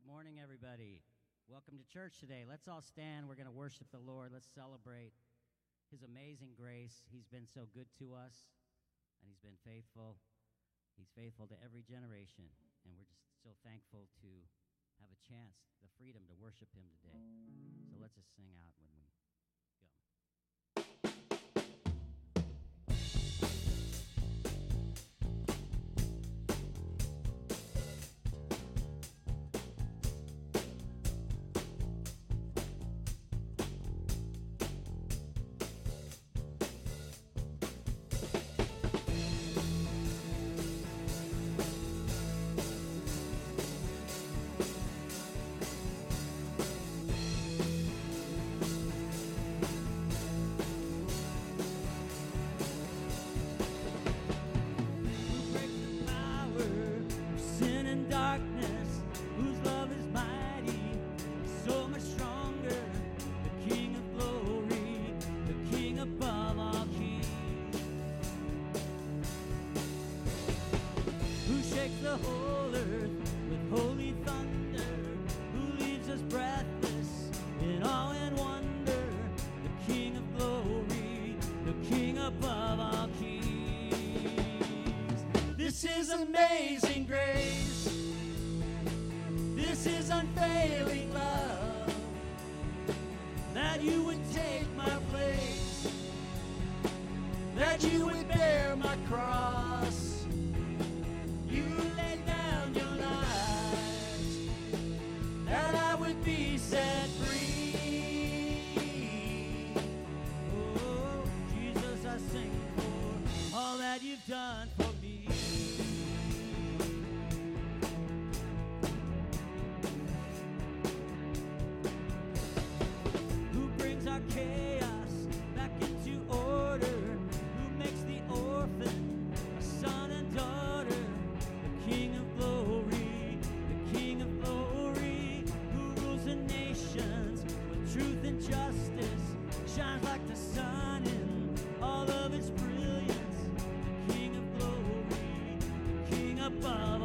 Good morning, everybody. Welcome to church today. Let's all stand. We're going to worship the Lord. Let's celebrate His amazing grace. He's been so good to us, and He's been faithful. He's faithful to every generation, and we're just so thankful to have a chance, the freedom to worship Him today. So let's just sing out when we.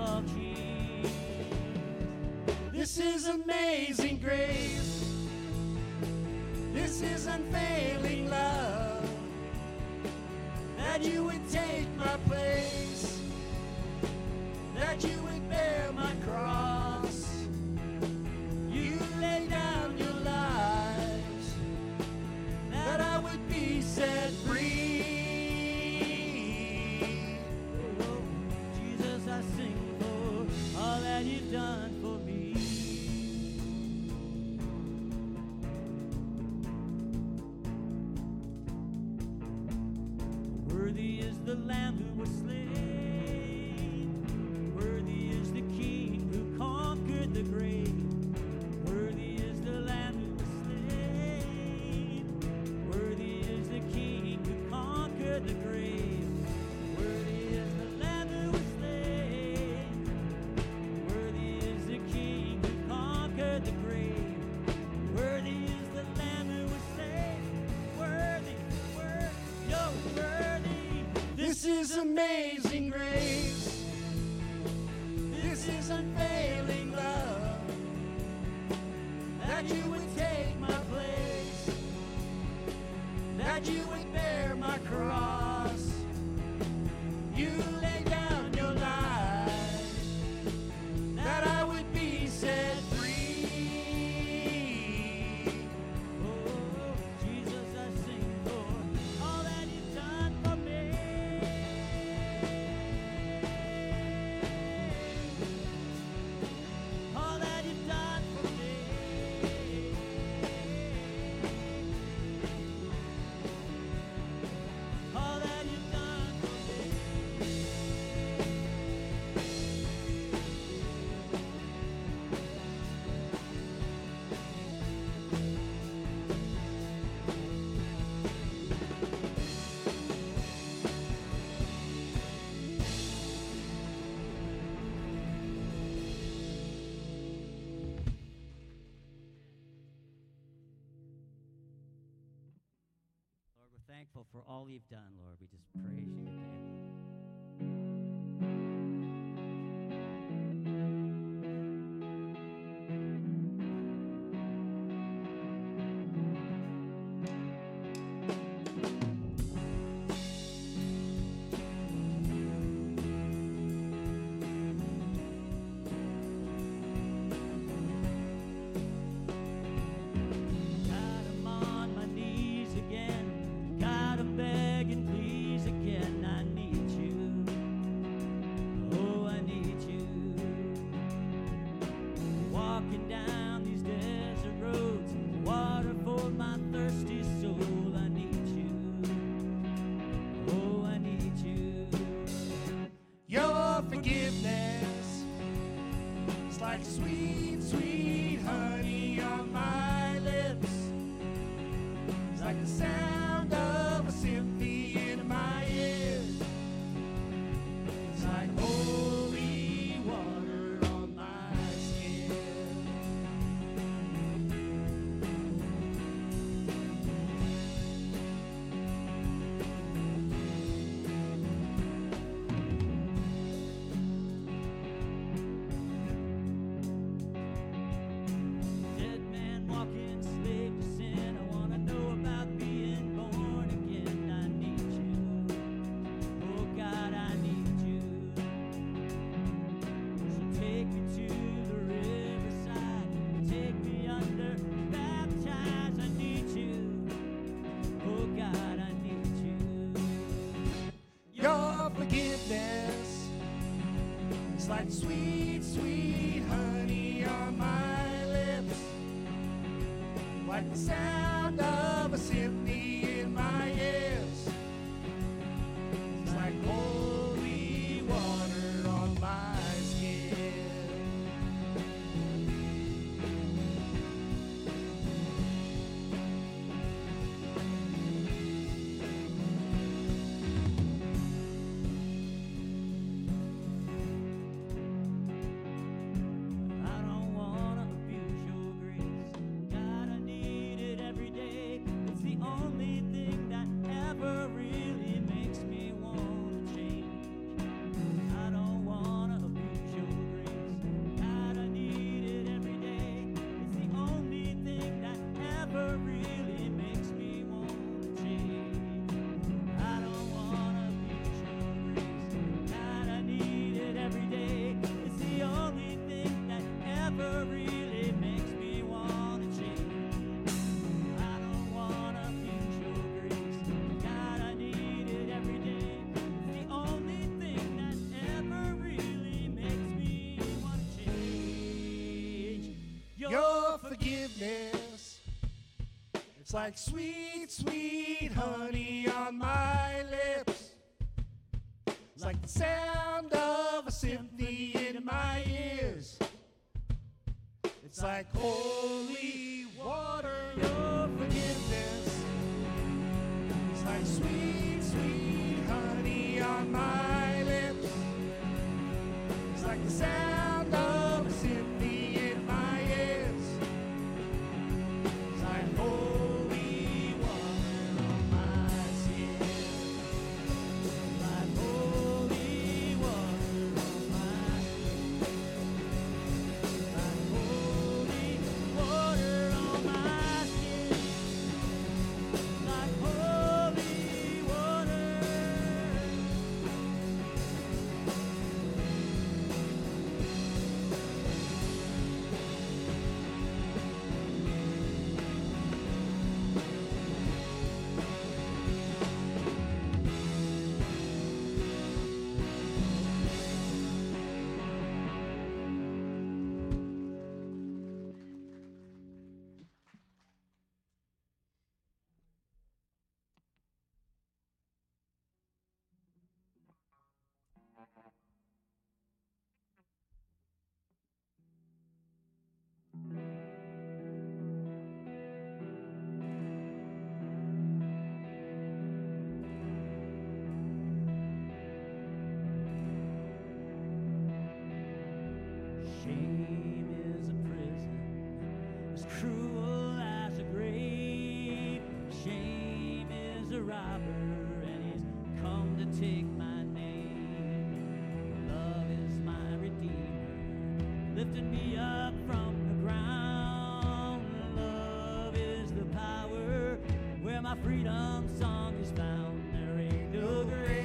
of trees. This is amazing grace. This is unfailing love. That you would take my place. Sweet. like sweet, sweet honey on my lips. It's like the sound of a symphony in my ears. It's like, oh. lifting me up from the ground. Love is the power where my freedom song is found. There ain't no grave.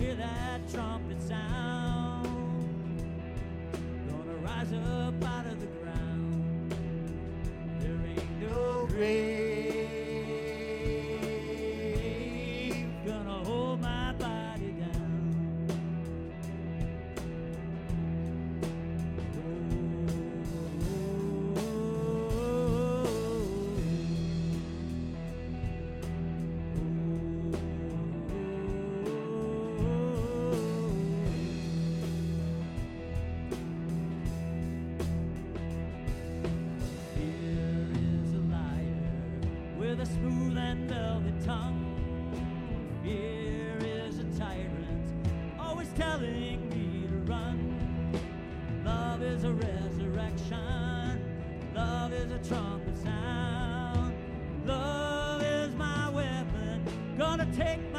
hear that trumpet sound. take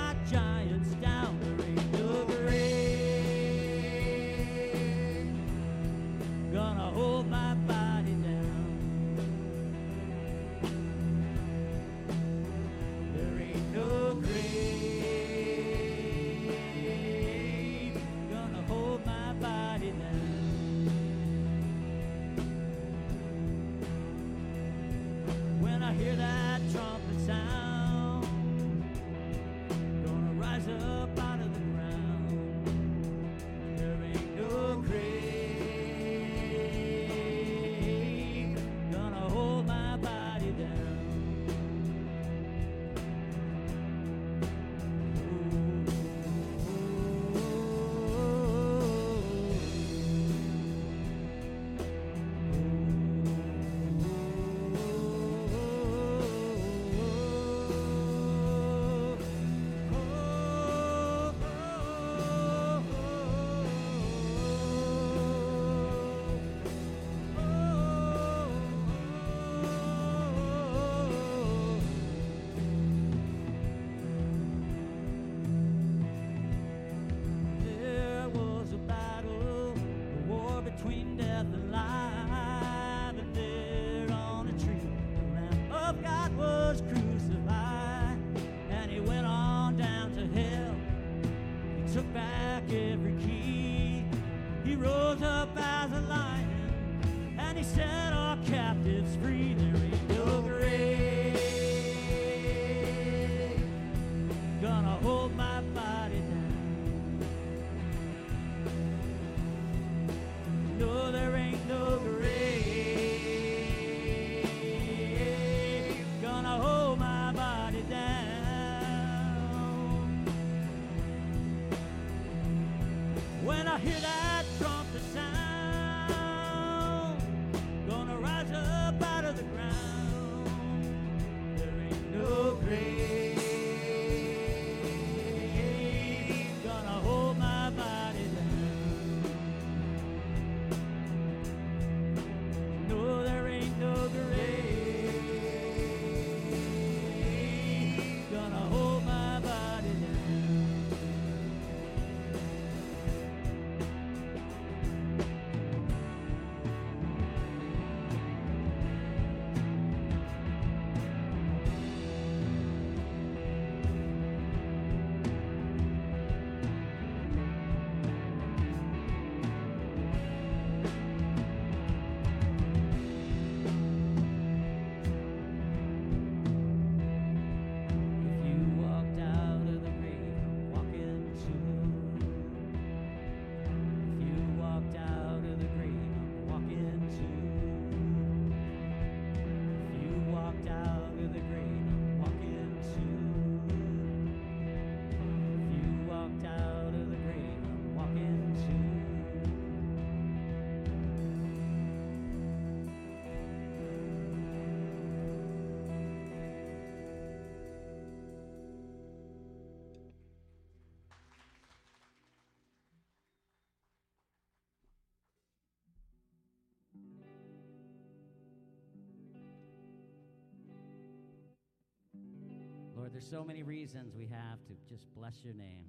There's so many reasons we have to just bless your name.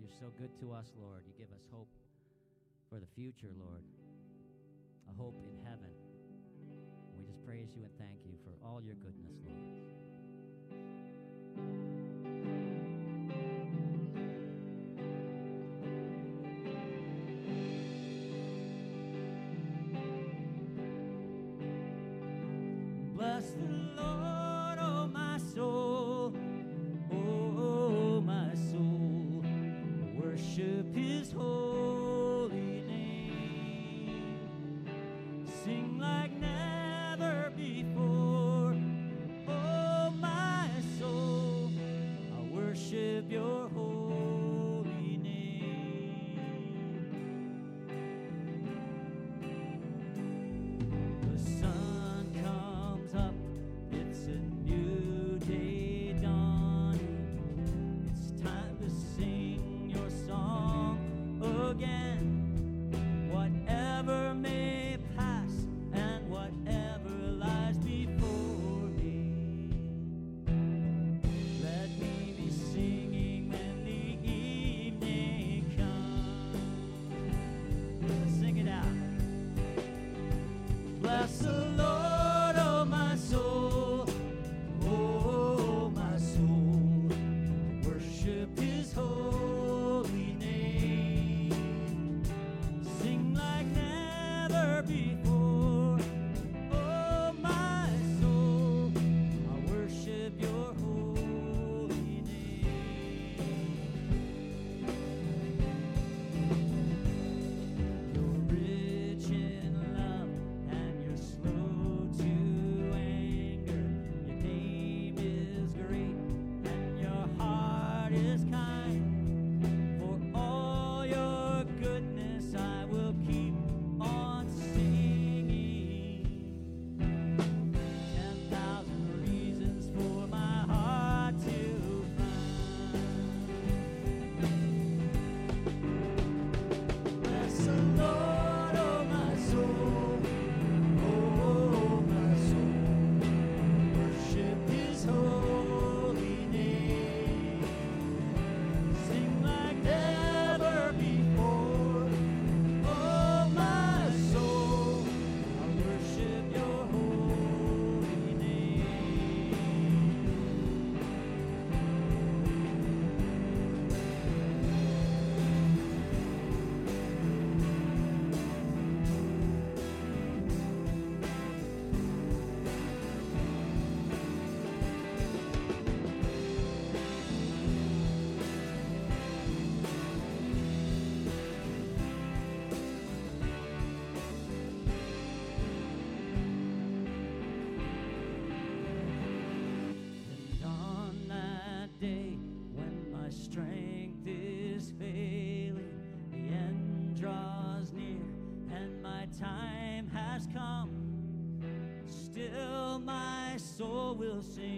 You're so good to us, Lord. You give us hope for the future, Lord, a hope in heaven. We just praise you and thank you for all your goodness, Lord. Will sing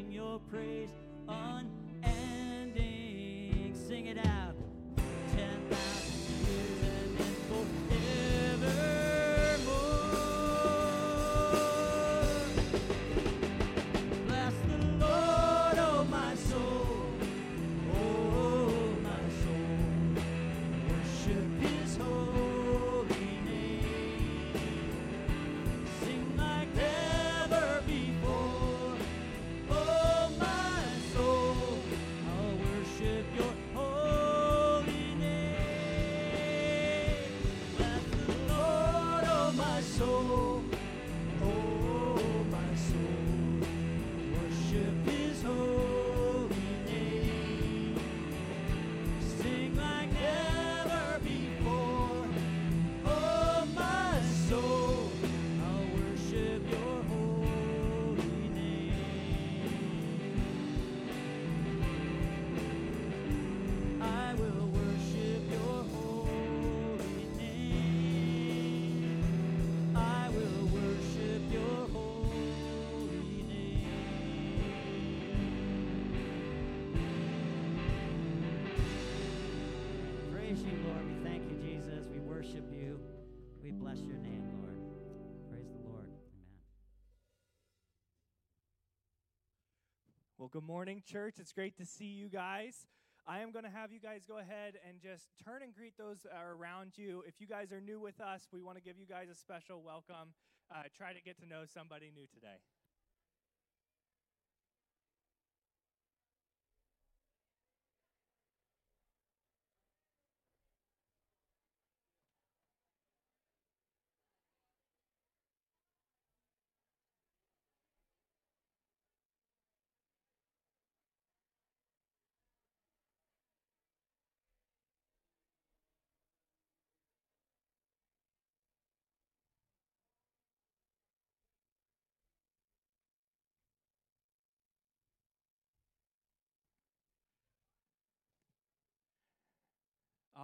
Well, good morning, church. It's great to see you guys. I am going to have you guys go ahead and just turn and greet those that are around you. If you guys are new with us, we want to give you guys a special welcome. Uh, try to get to know somebody new today.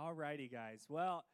Alrighty, guys. Well,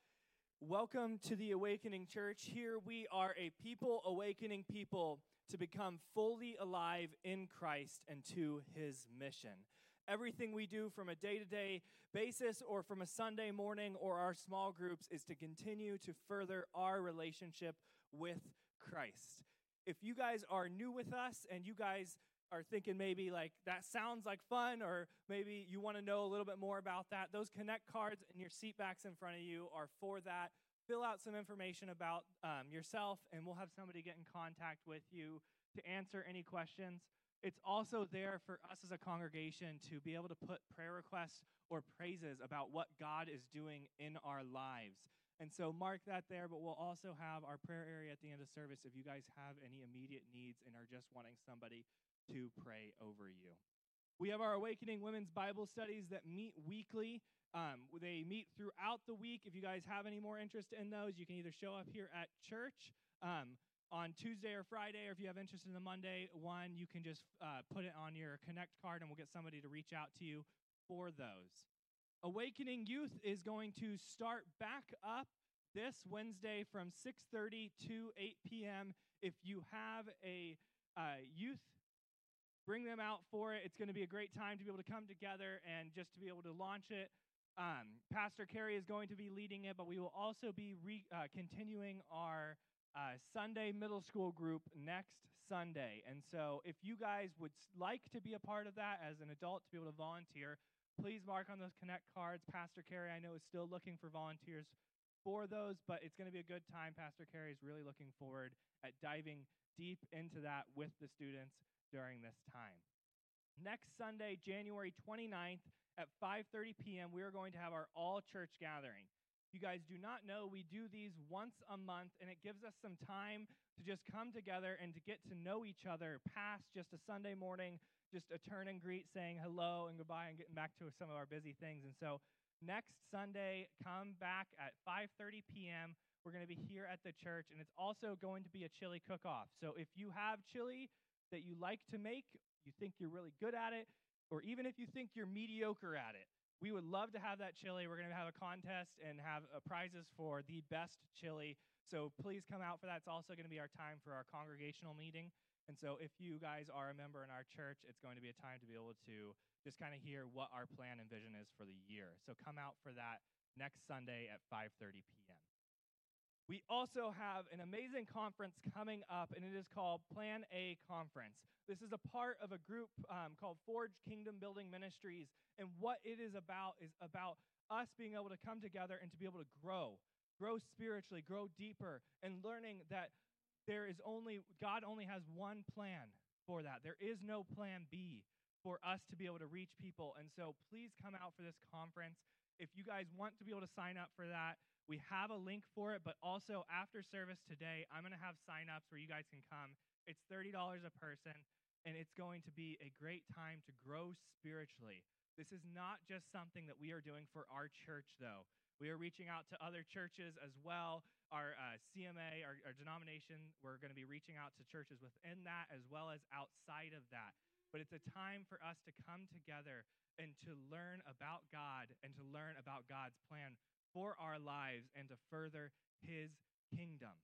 welcome to the Awakening Church. Here we are a people awakening people to become fully alive in Christ and to his mission. Everything we do from a day to day basis or from a Sunday morning or our small groups is to continue to further our relationship with Christ. If you guys are new with us and you guys are thinking maybe like that sounds like fun or maybe you want to know a little bit more about that those connect cards and your seat backs in front of you are for that. Fill out some information about um, yourself and we'll have somebody get in contact with you to answer any questions. It's also there for us as a congregation to be able to put prayer requests or praises about what god is doing in our lives. And so mark that there but we'll also have our prayer area at the end of service if you guys have any immediate needs and are just wanting somebody to pray over you. We have our Awakening Women's Bible studies that meet weekly. Um, they meet throughout the week. If you guys have any more interest in those, you can either show up here at church um, on Tuesday or Friday, or if you have interest in the Monday one, you can just uh, put it on your Connect card and we'll get somebody to reach out to you for those. Awakening Youth is going to start back up this Wednesday from 6:30 to 8 p.m. If you have a uh, youth bring them out for it. It's going to be a great time to be able to come together and just to be able to launch it. Um, Pastor Carey is going to be leading it, but we will also be re, uh, continuing our uh, Sunday middle school group next Sunday. And so, if you guys would like to be a part of that as an adult to be able to volunteer, please mark on those Connect cards. Pastor Carey, I know, is still looking for volunteers for those, but it's going to be a good time. Pastor Carey is really looking forward at diving deep into that with the students during this time. Next Sunday, January 29th at 5:30 p.m., we are going to have our all church gathering. You guys do not know, we do these once a month and it gives us some time to just come together and to get to know each other past just a Sunday morning, just a turn and greet saying hello and goodbye and getting back to some of our busy things. And so next Sunday, come back at 5:30 p.m. We're going to be here at the church and it's also going to be a chili cook-off. So if you have chili that you like to make, you think you're really good at it, or even if you think you're mediocre at it, we would love to have that chili. We're going to have a contest and have uh, prizes for the best chili. So please come out for that. It's also going to be our time for our congregational meeting. And so, if you guys are a member in our church, it's going to be a time to be able to just kind of hear what our plan and vision is for the year. So, come out for that next Sunday at 5:30 p.m. We also have an amazing conference coming up, and it is called Plan A Conference. This is a part of a group um, called Forge Kingdom Building Ministries, and what it is about is about us being able to come together and to be able to grow, grow spiritually, grow deeper, and learning that there is only, God only has one plan for that. There is no plan B for us to be able to reach people. And so please come out for this conference. If you guys want to be able to sign up for that, we have a link for it, but also after service today, I'm going to have sign-ups where you guys can come. It's $30 a person, and it's going to be a great time to grow spiritually. This is not just something that we are doing for our church, though. We are reaching out to other churches as well. Our uh, CMA, our, our denomination, we're going to be reaching out to churches within that as well as outside of that. But it's a time for us to come together and to learn about God and to learn about God's plan for our lives and to further his kingdom.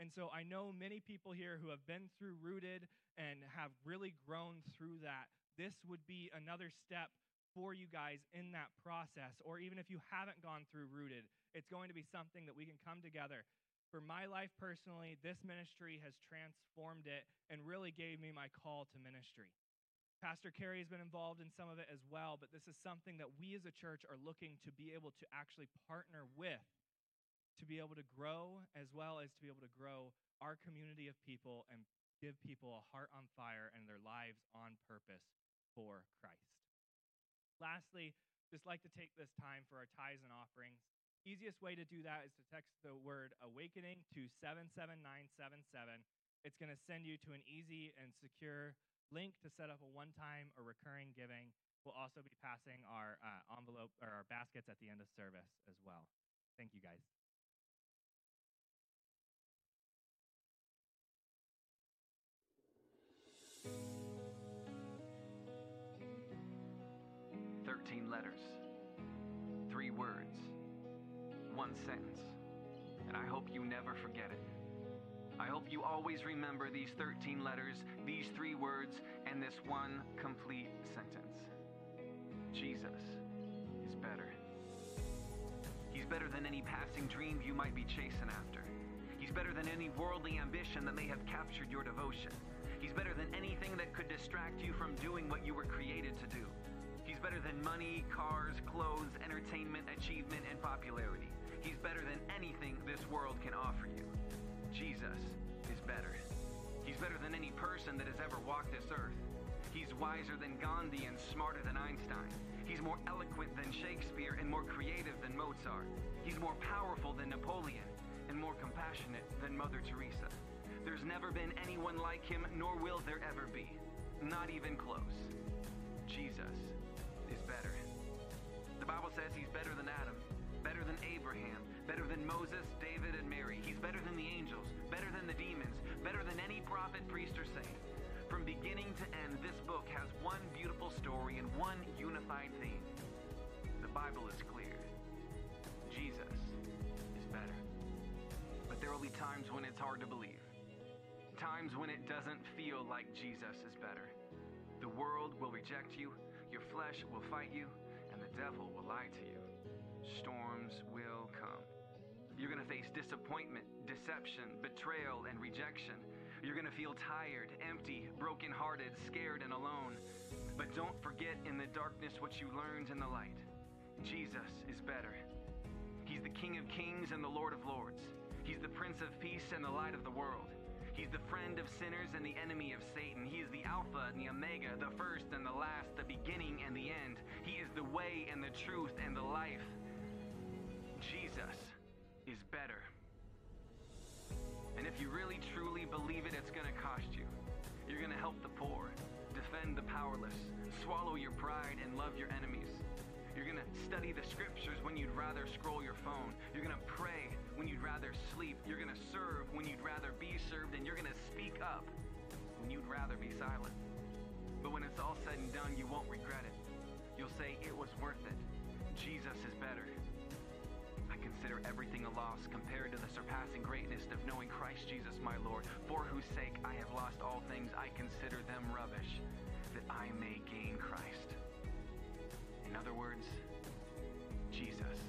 And so I know many people here who have been through Rooted and have really grown through that. This would be another step for you guys in that process. Or even if you haven't gone through Rooted, it's going to be something that we can come together. For my life personally, this ministry has transformed it and really gave me my call to ministry. Pastor Kerry has been involved in some of it as well, but this is something that we as a church are looking to be able to actually partner with to be able to grow as well as to be able to grow our community of people and give people a heart on fire and their lives on purpose for Christ. Lastly, just like to take this time for our tithes and offerings. Easiest way to do that is to text the word awakening to 77977. It's going to send you to an easy and secure link to set up a one time or recurring giving. We'll also be passing our uh, envelope or our baskets at the end of service as well. Thank you guys. Remember these 13 letters, these three words, and this one complete sentence Jesus is better. He's better than any passing dream you might be chasing after. He's better than any worldly ambition that may have captured your devotion. He's better than anything that could distract you from doing what you were created to do. He's better than money, cars, clothes, entertainment, achievement, and popularity. He's better than anything this world can offer you. Jesus is better. He's better than any person that has ever walked this earth. He's wiser than Gandhi and smarter than Einstein. He's more eloquent than Shakespeare and more creative than Mozart. He's more powerful than Napoleon and more compassionate than Mother Teresa. There's never been anyone like him, nor will there ever be. Not even close. Jesus is better. The Bible says he's better than Adam, better than Abraham, better than Moses, David, and Mary. He's better than the angels, better than the demons, better than any prophet, priest, or saint. From beginning to end, this book has one beautiful story and one unified theme. The Bible is clear. Jesus is better. But there will be times when it's hard to believe. Times when it doesn't feel like Jesus is better. The world will reject you, your flesh will fight you, and the devil will lie to you. Storms will come. You're going to face disappointment, deception, betrayal, and rejection. You're going to feel tired, empty, brokenhearted, scared, and alone. But don't forget in the darkness what you learned in the light. Jesus is better. He's the King of kings and the Lord of lords. He's the Prince of peace and the light of the world. He's the friend of sinners and the enemy of Satan. He is the Alpha and the Omega, the first and the last, the beginning and the end. He is the way and the truth and the life. Jesus is better. And if you really truly believe it, it's to cost you. You're to help the poor, defend the powerless, swallow your pride, and love your enemies. You're to study the scriptures when you'd rather scroll your phone. You're to pray when you'd rather sleep. You're to serve when you'd rather be served. And you're to speak up when you'd rather be silent. But when it's all said and done, you won't regret it. You'll say, It was worth it. Jesus is better. Consider everything a loss compared to the surpassing greatness of knowing Christ Jesus my Lord, for whose sake I have lost all things. I consider them rubbish, that I may gain Christ. In other words, Jesus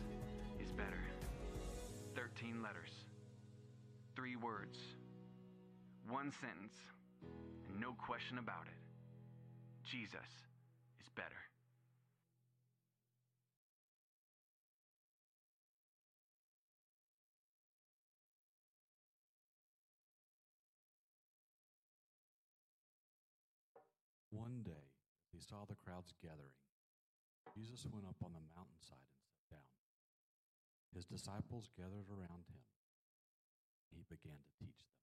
is better. 13 letters, three words, one sentence, and no question about it. Jesus is better. One day, he saw the crowds gathering, Jesus went up on the mountainside and sat down. His disciples gathered around him. He began to teach them.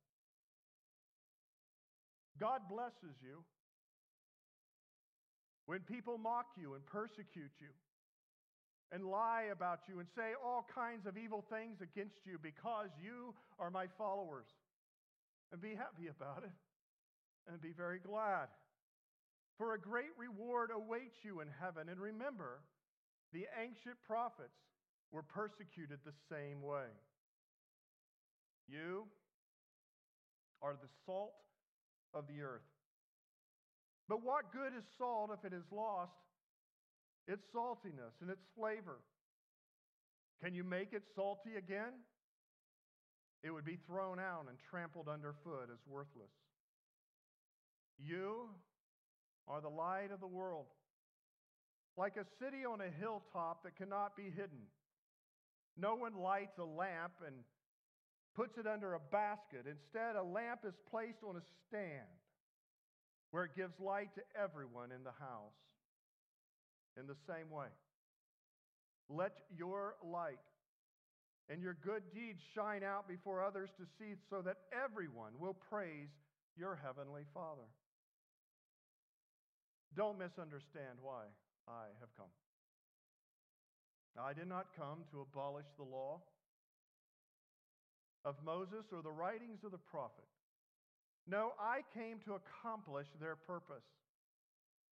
God blesses you when people mock you and persecute you and lie about you and say all kinds of evil things against you because you are my followers. And be happy about it and be very glad. For a great reward awaits you in heaven. And remember, the ancient prophets were persecuted the same way. You are the salt of the earth. But what good is salt if it has lost its saltiness and its flavor? Can you make it salty again? It would be thrown out and trampled underfoot as worthless. You are the light of the world, like a city on a hilltop that cannot be hidden. No one lights a lamp and puts it under a basket. Instead, a lamp is placed on a stand where it gives light to everyone in the house. In the same way, let your light and your good deeds shine out before others to see so that everyone will praise your heavenly Father. Don't misunderstand why I have come. I did not come to abolish the law of Moses or the writings of the prophet. No, I came to accomplish their purpose.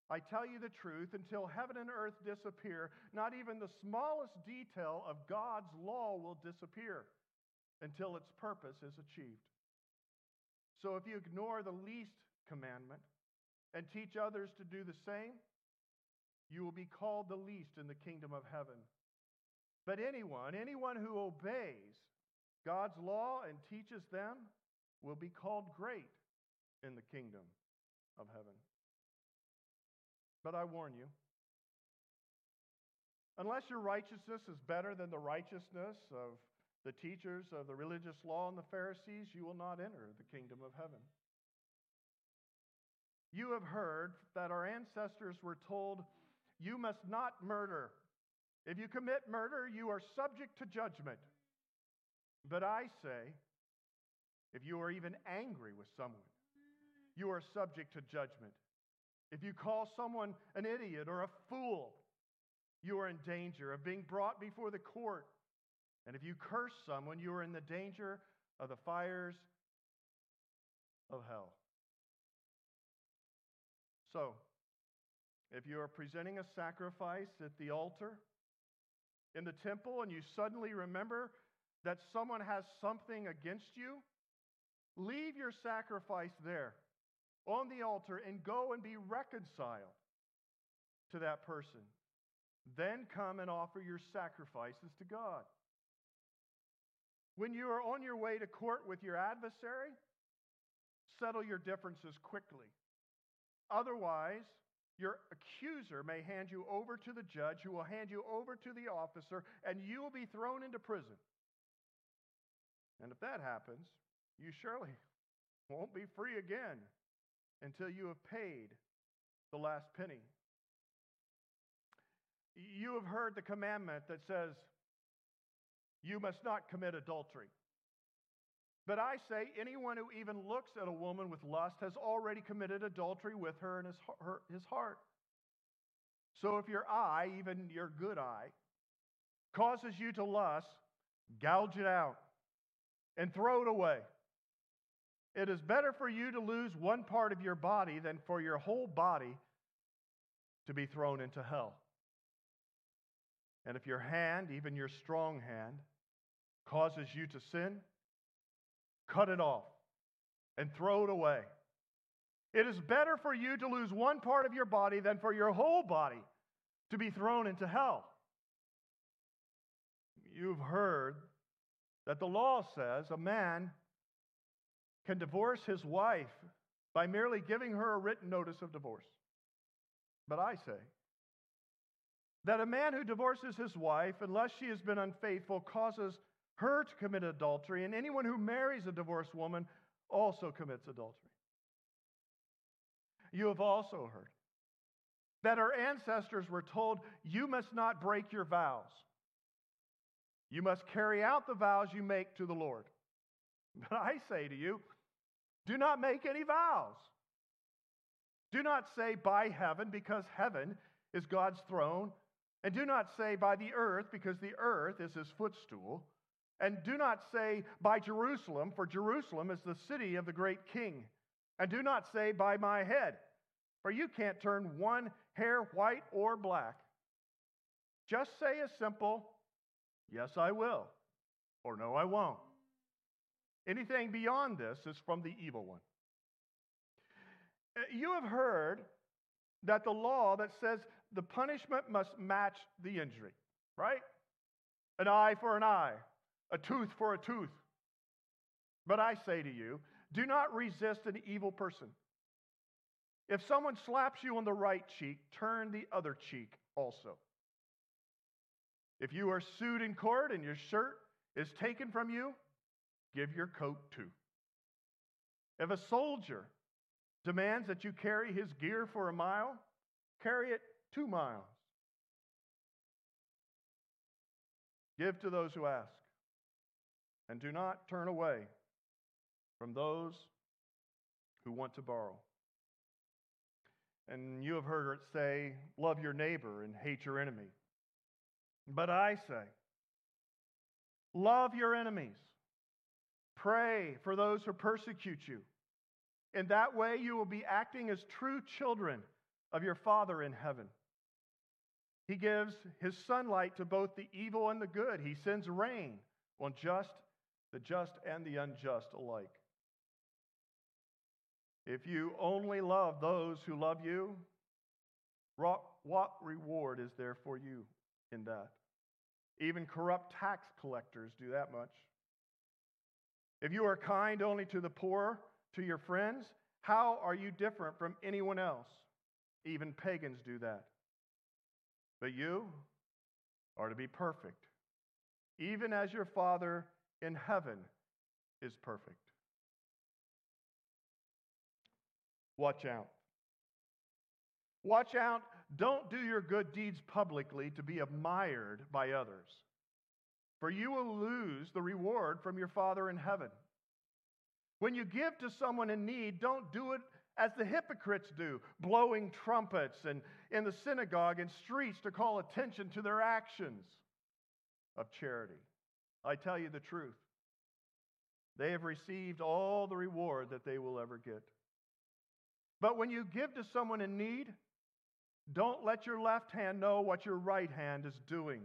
I tell you the truth, until heaven and earth disappear, not even the smallest detail of God's law will disappear until its purpose is achieved. So if you ignore the least commandment and teach others to do the same, you will be called the least in the kingdom of heaven. But anyone, anyone who obeys God's law and teaches them will be called great in the kingdom of heaven. But I warn you, unless your righteousness is better than the righteousness of the teachers of the religious law and the Pharisees, you will not enter the kingdom of heaven. You have heard that our ancestors were told, You must not murder. If you commit murder, you are subject to judgment. But I say, if you are even angry with someone, you are subject to judgment. If you call someone an idiot or a fool, you are in danger of being brought before the court. And if you curse someone, you are in the danger of the fires of hell. So, if you are presenting a sacrifice at the altar, in the temple and you suddenly remember that someone has something against you, leave your sacrifice there on the altar and go and be reconciled to that person. Then come and offer your sacrifices to God. When you are on your way to court with your adversary, settle your differences quickly. Otherwise, your accuser may hand you over to the judge, who will hand you over to the officer, and you will be thrown into prison. And if that happens, you surely won't be free again until you have paid the last penny. You have heard the commandment that says, You must not commit adultery. But I say, anyone who even looks at a woman with lust has already committed adultery with her in his, her, his heart. So if your eye, even your good eye, causes you to lust, gouge it out and throw it away. It is better for you to lose one part of your body than for your whole body to be thrown into hell. And if your hand, even your strong hand, causes you to sin, cut it off and throw it away. It is better for you to lose one part of your body than for your whole body to be thrown into hell. You've heard that the law says a man can divorce his wife by merely giving her a written notice of divorce. But I say that a man who divorces his wife, unless she has been unfaithful, causes her to commit adultery, and anyone who marries a divorced woman also commits adultery. You have also heard that our ancestors were told, You must not break your vows. You must carry out the vows you make to the Lord. But I say to you, do not make any vows. Do not say by heaven, because heaven is God's throne. And do not say by the earth, because the earth is his footstool. And do not say by Jerusalem, for Jerusalem is the city of the great king. And do not say by my head, for you can't turn one hair white or black. Just say a simple, yes, I will, or no, I won't. Anything beyond this is from the evil one. Uh, you have heard that the law that says the punishment must match the injury, right? An eye for an eye, a tooth for a tooth. But I say to you, do not resist an evil person. If someone slaps you on the right cheek, turn the other cheek also. If you are sued in court and your shirt is taken from you, give your coat too. If a soldier demands that you carry his gear for a mile, carry it two miles. Give to those who ask, and do not turn away from those who want to borrow. And you have heard it say, Love your neighbor and hate your enemy. But I say, Love your enemies. Pray for those who persecute you. In that way, you will be acting as true children of your Father in heaven. He gives his sunlight to both the evil and the good. He sends rain on just, the just and the unjust alike. If you only love those who love you, what reward is there for you in that? Even corrupt tax collectors do that much. If you are kind only to the poor, to your friends, how are you different from anyone else? Even pagans do that. But you are to be perfect, even as your Father in heaven is perfect. Watch out. Watch out. Don't do your good deeds publicly to be admired by others, for you will lose the reward from your Father in heaven. When you give to someone in need, don't do it as the hypocrites do, blowing trumpets and in the synagogue and streets to call attention to their actions of charity. I tell you the truth. They have received all the reward that they will ever get. But when you give to someone in need, don't let your left hand know what your right hand is doing.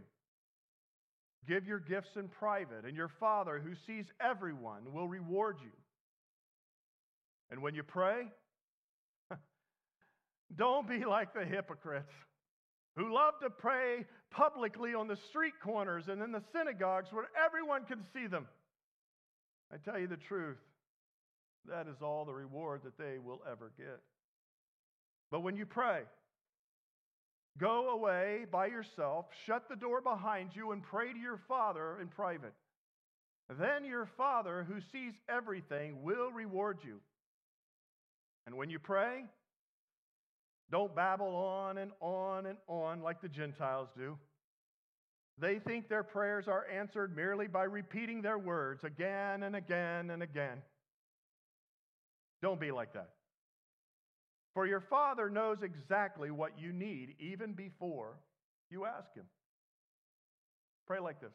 Give your gifts in private, and your Father, who sees everyone, will reward you. And when you pray, don't be like the hypocrites who love to pray publicly on the street corners and in the synagogues where everyone can see them. I tell you the truth, that is all the reward that they will ever get. But when you pray, go away by yourself, shut the door behind you, and pray to your Father in private. Then your Father, who sees everything, will reward you. And when you pray, don't babble on and on and on like the Gentiles do. They think their prayers are answered merely by repeating their words again and again and again. Don't be like that. For your Father knows exactly what you need even before you ask Him. Pray like this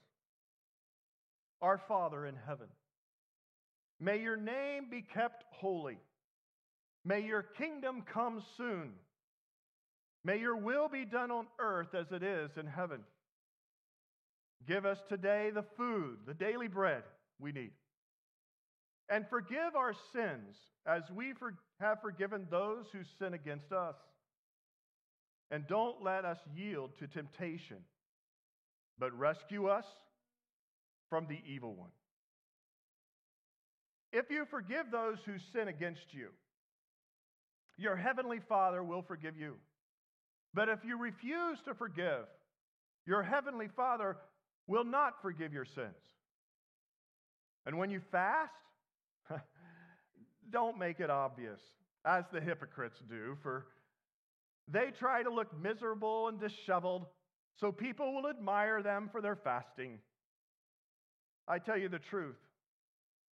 Our Father in heaven, may your name be kept holy. May your kingdom come soon. May your will be done on earth as it is in heaven. Give us today the food, the daily bread we need. And forgive our sins as we for, have forgiven those who sin against us. And don't let us yield to temptation, but rescue us from the evil one. If you forgive those who sin against you, your heavenly Father will forgive you. But if you refuse to forgive, your heavenly Father will not forgive your sins. And when you fast, don't make it obvious, as the hypocrites do, for they try to look miserable and disheveled so people will admire them for their fasting. I tell you the truth,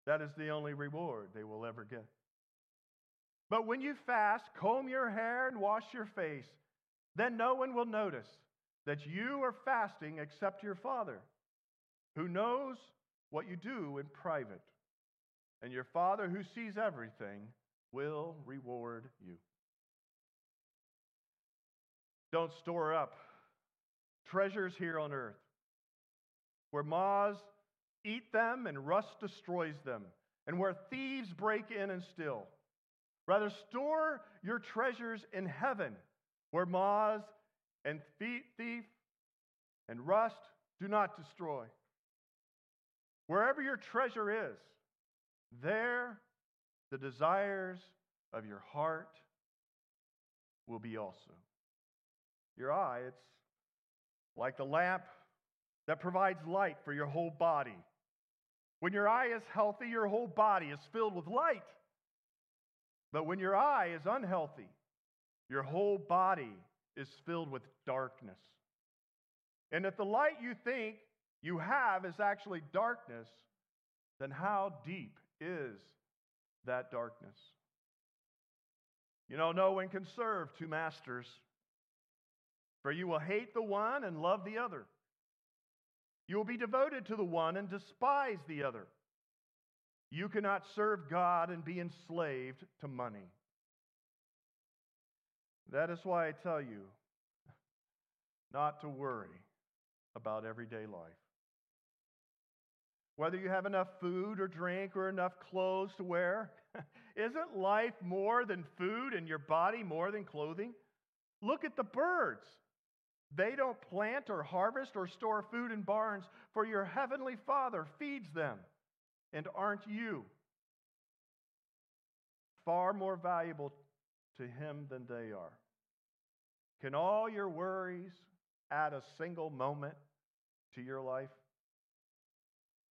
that is the only reward they will ever get. But when you fast, comb your hair and wash your face then no one will notice that you are fasting except your Father, who knows what you do in private. And your Father, who sees everything, will reward you. Don't store up treasures here on earth where moths eat them and rust destroys them, and where thieves break in and steal. Rather, store your treasures in heaven where moths and thief and rust do not destroy. Wherever your treasure is, there the desires of your heart will be also. Your eye, it's like the lamp that provides light for your whole body. When your eye is healthy, your whole body is filled with light. But when your eye is unhealthy, your whole body is filled with darkness. And if the light you think you have is actually darkness, then how deep is that darkness? You know, no one can serve two masters, for you will hate the one and love the other. You will be devoted to the one and despise the other. You cannot serve God and be enslaved to money. That is why I tell you not to worry about everyday life. Whether you have enough food or drink or enough clothes to wear, isn't life more than food and your body more than clothing? Look at the birds. They don't plant or harvest or store food in barns, for your heavenly Father feeds them. And aren't you far more valuable to him than they are. Can all your worries add a single moment to your life?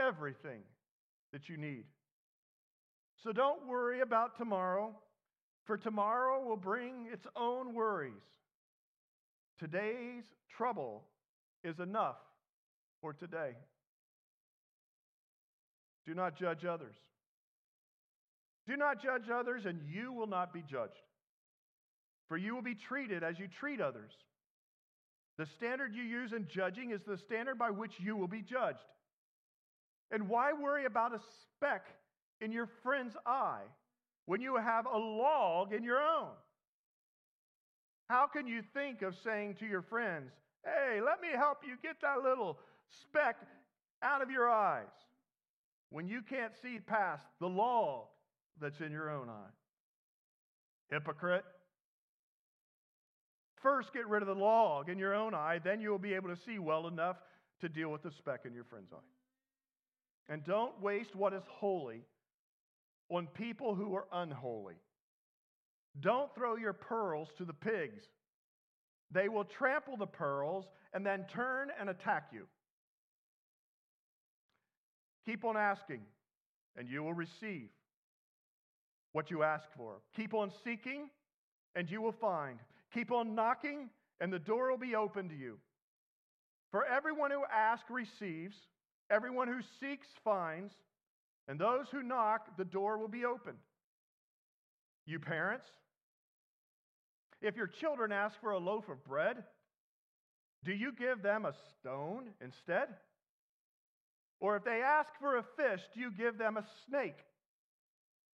everything that you need. So don't worry about tomorrow, for tomorrow will bring its own worries. Today's trouble is enough for today. Do not judge others. Do not judge others, and you will not be judged. For you will be treated as you treat others. The standard you use in judging is the standard by which you will be judged. And why worry about a speck in your friend's eye when you have a log in your own? How can you think of saying to your friends, Hey, let me help you get that little speck out of your eyes when you can't see past the log that's in your own eye? Hypocrite. First, get rid of the log in your own eye, then you will be able to see well enough to deal with the speck in your friend's eye. And don't waste what is holy on people who are unholy. Don't throw your pearls to the pigs. They will trample the pearls and then turn and attack you. Keep on asking, and you will receive what you ask for. Keep on seeking, and you will find. Keep on knocking, and the door will be open to you. For everyone who asks receives, everyone who seeks finds, and those who knock, the door will be opened. You parents, if your children ask for a loaf of bread, do you give them a stone instead? Or if they ask for a fish, do you give them a snake?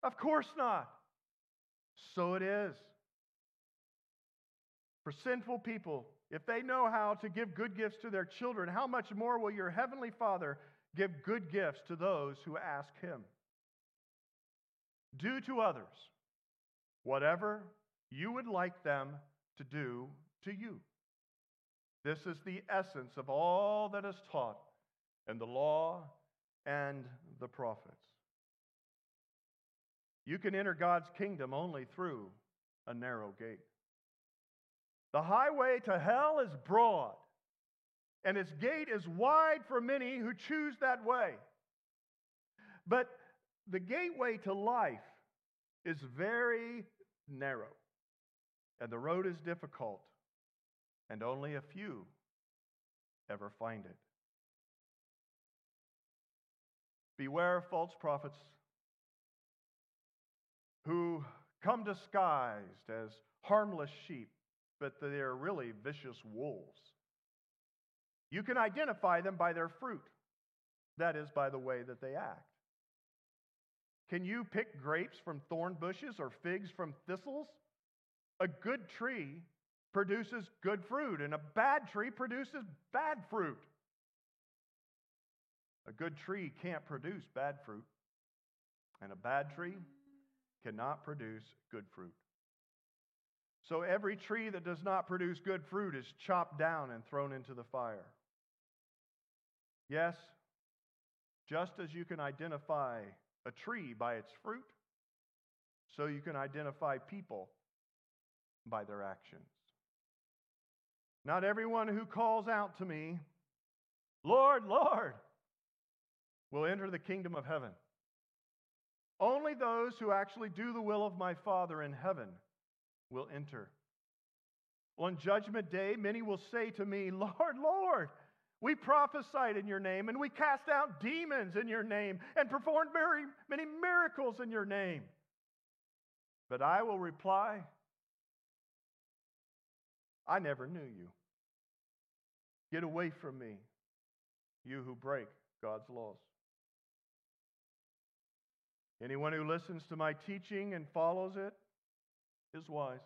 Of course not. So it is. For sinful people, if they know how to give good gifts to their children, how much more will your heavenly Father give good gifts to those who ask him? Do to others whatever you would like them to do to you. This is the essence of all that is taught in the law and the prophets. You can enter God's kingdom only through a narrow gate. The highway to hell is broad, and its gate is wide for many who choose that way. But the gateway to life is very narrow. And the road is difficult, and only a few ever find it. Beware of false prophets who come disguised as harmless sheep, but they are really vicious wolves. You can identify them by their fruit, that is, by the way that they act. Can you pick grapes from thorn bushes or figs from thistles? A good tree produces good fruit, and a bad tree produces bad fruit. A good tree can't produce bad fruit, and a bad tree cannot produce good fruit. So every tree that does not produce good fruit is chopped down and thrown into the fire. Yes, just as you can identify a tree by its fruit, so you can identify people by their actions. Not everyone who calls out to me, Lord, Lord, will enter the kingdom of heaven. Only those who actually do the will of my Father in heaven will enter. On judgment day, many will say to me, Lord, Lord, we prophesied in your name, and we cast out demons in your name, and performed very many miracles in your name. But I will reply, I never knew you. Get away from me, you who break God's laws. Anyone who listens to my teaching and follows it is wise.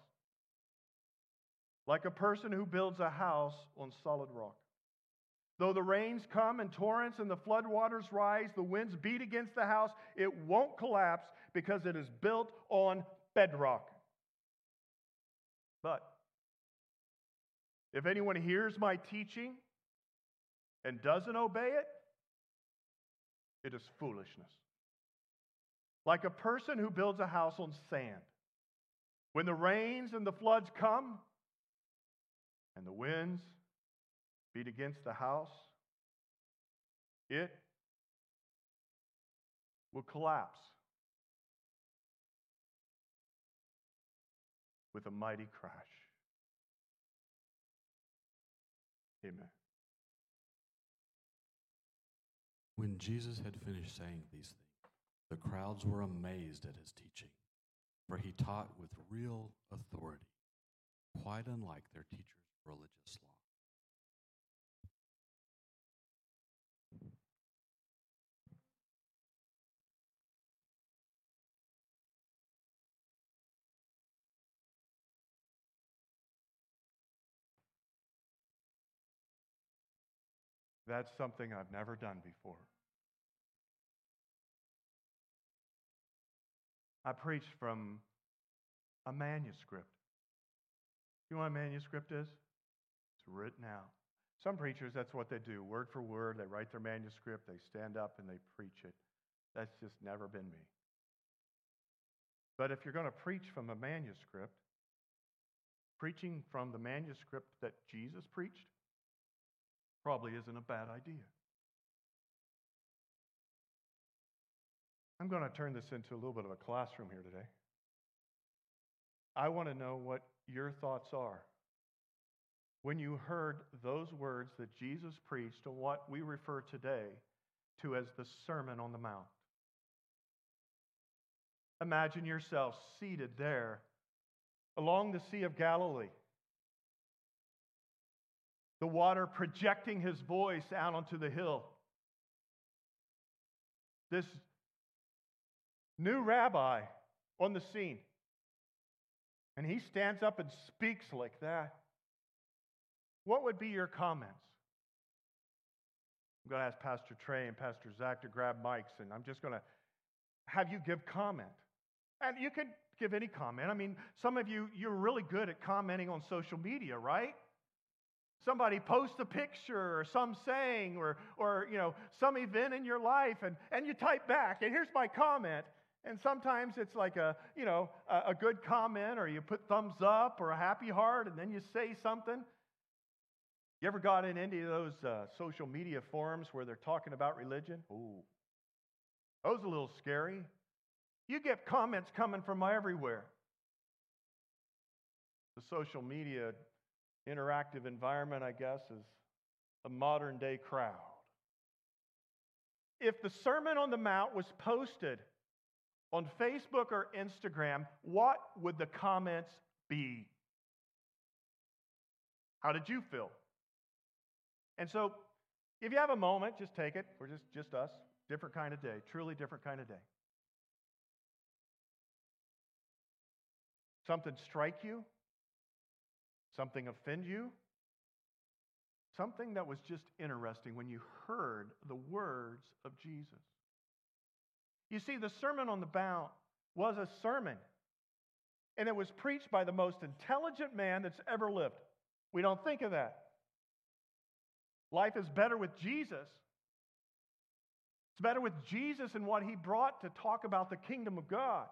Like a person who builds a house on solid rock. Though the rains come and torrents and the floodwaters rise, the winds beat against the house, it won't collapse because it is built on bedrock. But if anyone hears my teaching and doesn't obey it, it is foolishness. Like a person who builds a house on sand. When the rains and the floods come, and the winds beat against the house, it will collapse with a mighty crash. Amen. When Jesus had finished saying these things, the crowds were amazed at his teaching, for he taught with real authority, quite unlike their teachers religious law. That's something I've never done before. I preached from a manuscript. You know what a manuscript is? It's written out. Some preachers, that's what they do. Word for word, they write their manuscript, they stand up and they preach it. That's just never been me. But if you're going to preach from a manuscript, preaching from the manuscript that Jesus preached probably isn't a bad idea. I'm going to turn this into a little bit of a classroom here today. I want to know what your thoughts are. When you heard those words that Jesus preached and what we refer today to as the Sermon on the Mount, imagine yourself seated there along the Sea of Galilee, the water projecting his voice out onto the hill. This new rabbi on the scene. And he stands up and speaks like that. What would be your comments? I'm going to ask Pastor Trey and Pastor Zach to grab mics, and I'm just going to have you give comment. And you can give any comment. I mean, some of you, you're really good at commenting on social media, right? Somebody posts a picture or some saying or, or you know, some event in your life, and, and you type back, and here's my comment. And sometimes it's like a, you know, a, good comment, or you put thumbs up or a happy heart, and then you say something. You ever got in any of those uh, social media forums where they're talking about religion? Ooh, those a little scary. You get comments coming from everywhere. The social media interactive environment, I guess, is a modern day crowd. If the Sermon on the Mount was posted on Facebook or Instagram, what would the comments be? How did you feel? And so, if you have a moment, just take it. We're just, just us. Different kind of day, truly different kind of day. Something strike you? Something offend you? Something that was just interesting when you heard the words of Jesus. You see, the Sermon on the Mount was a sermon, and it was preached by the most intelligent man that's ever lived. We don't think of that. Life is better with Jesus. It's better with Jesus and what he brought to talk about the kingdom of God.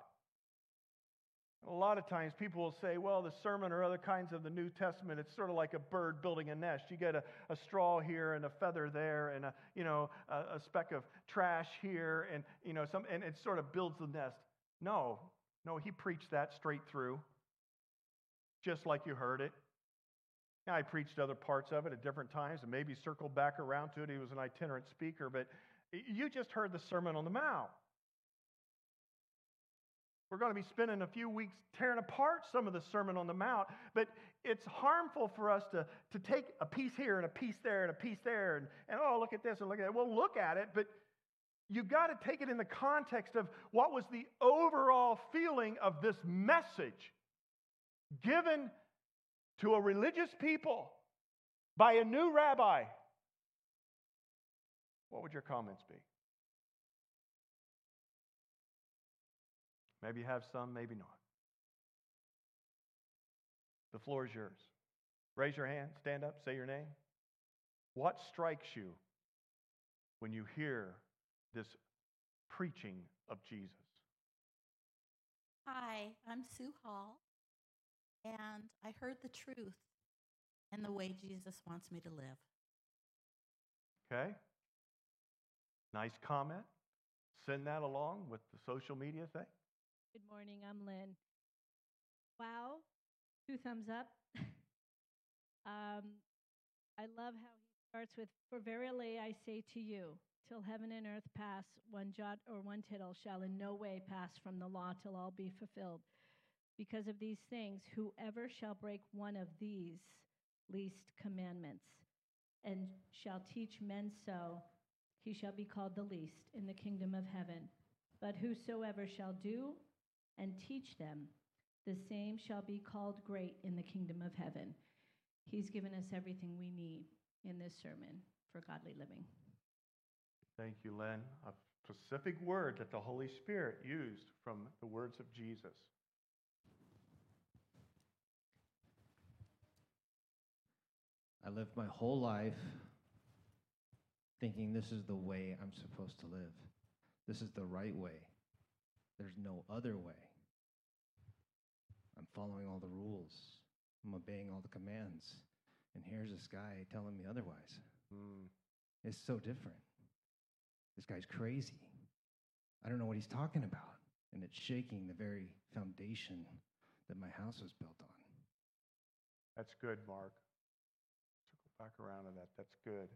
A lot of times people will say, well, the sermon or other kinds of the New Testament, it's sort of like a bird building a nest. You get a, a straw here and a feather there and a, you know, a, a speck of trash here and, you know, some, and it sort of builds the nest. No, no, he preached that straight through, just like you heard it. Now, I preached other parts of it at different times and maybe circled back around to it. He was an itinerant speaker, but you just heard the Sermon on the Mount. We're going to be spending a few weeks tearing apart some of the Sermon on the Mount, but it's harmful for us to, to take a piece here and a piece there and a piece there and, and oh, look at this and look at that. Well, look at it, but you've got to take it in the context of what was the overall feeling of this message given to a religious people by a new rabbi. What would your comments be? Maybe you have some, maybe not. The floor is yours. Raise your hand, stand up, say your name. What strikes you when you hear this preaching of Jesus. Hi, I'm Sue Hall, and I heard the truth and the way Jesus wants me to live. Okay? Nice comment. Send that along with the social media thing. Good morning, I'm Lynn. Wow, two thumbs up. um, I love how he starts with, For verily I say to you, till heaven and earth pass, one jot or one tittle shall in no way pass from the law till all be fulfilled. Because of these things, whoever shall break one of these least commandments and shall teach men so, he shall be called the least in the kingdom of heaven. But whosoever shall do and teach them, the same shall be called great in the kingdom of heaven. He's given us everything we need in this sermon for godly living. Thank you, Len. A specific word that the Holy Spirit used from the words of Jesus. I lived my whole life thinking this is the way I'm supposed to live. This is the right way. There's no other way. I'm following all the rules. I'm obeying all the commands. And here's this guy telling me otherwise. Hmm. It's so different. This guy's crazy. I don't know what he's talking about. And it's shaking the very foundation that my house was built on. That's good, Mark. Circle back around to that. That's good.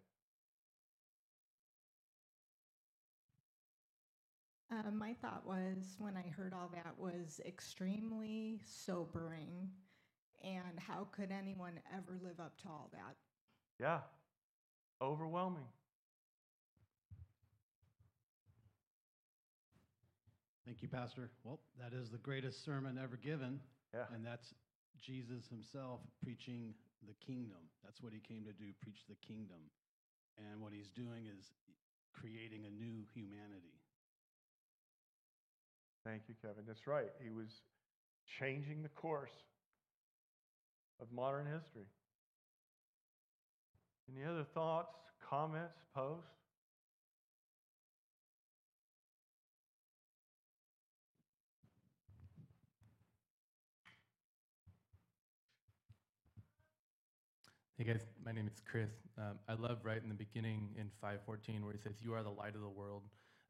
Uh, my thought was when I heard all that was extremely sobering, and how could anyone ever live up to all that? Yeah. Overwhelming. Thank you, Pastor. Well, that is the greatest sermon ever given, Yeah. and that's Jesus himself preaching the kingdom. That's what he came to do, preach the kingdom. And what he's doing is creating a new humanity. Thank you, Kevin. That's right. He was changing the course of modern history. Any other thoughts, comments, posts? Hey guys, my name is Chris. Um, I love right in the beginning in 514 where he says, You are the light of the world.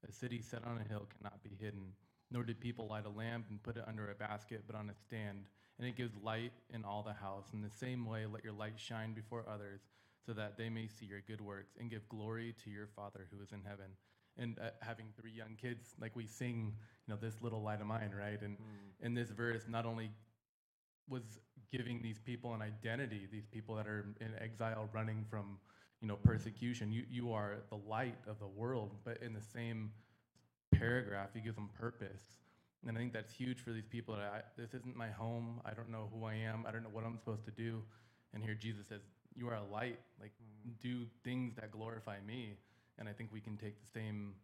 A city set on a hill cannot be hidden. Nor did people light a lamp and put it under a basket, but on a stand. And it gives light in all the house. In the same way, let your light shine before others, so that they may see your good works and give glory to your Father who is in heaven. And uh, having three young kids, like we sing, you know, this little light of mine, right? And in this verse, not only was giving these people an identity, these people that are in exile running from, you know, persecution. You, you are the light of the world, but in the same Mm-hmm. paragraph, he gives them purpose. And I think that's huge for these people. That I, this isn't my home. I don't know who I am. I don't know what I'm supposed to do. And here Jesus says, You are a light. Like, mm-hmm. do things that glorify me. And I think we can take the same,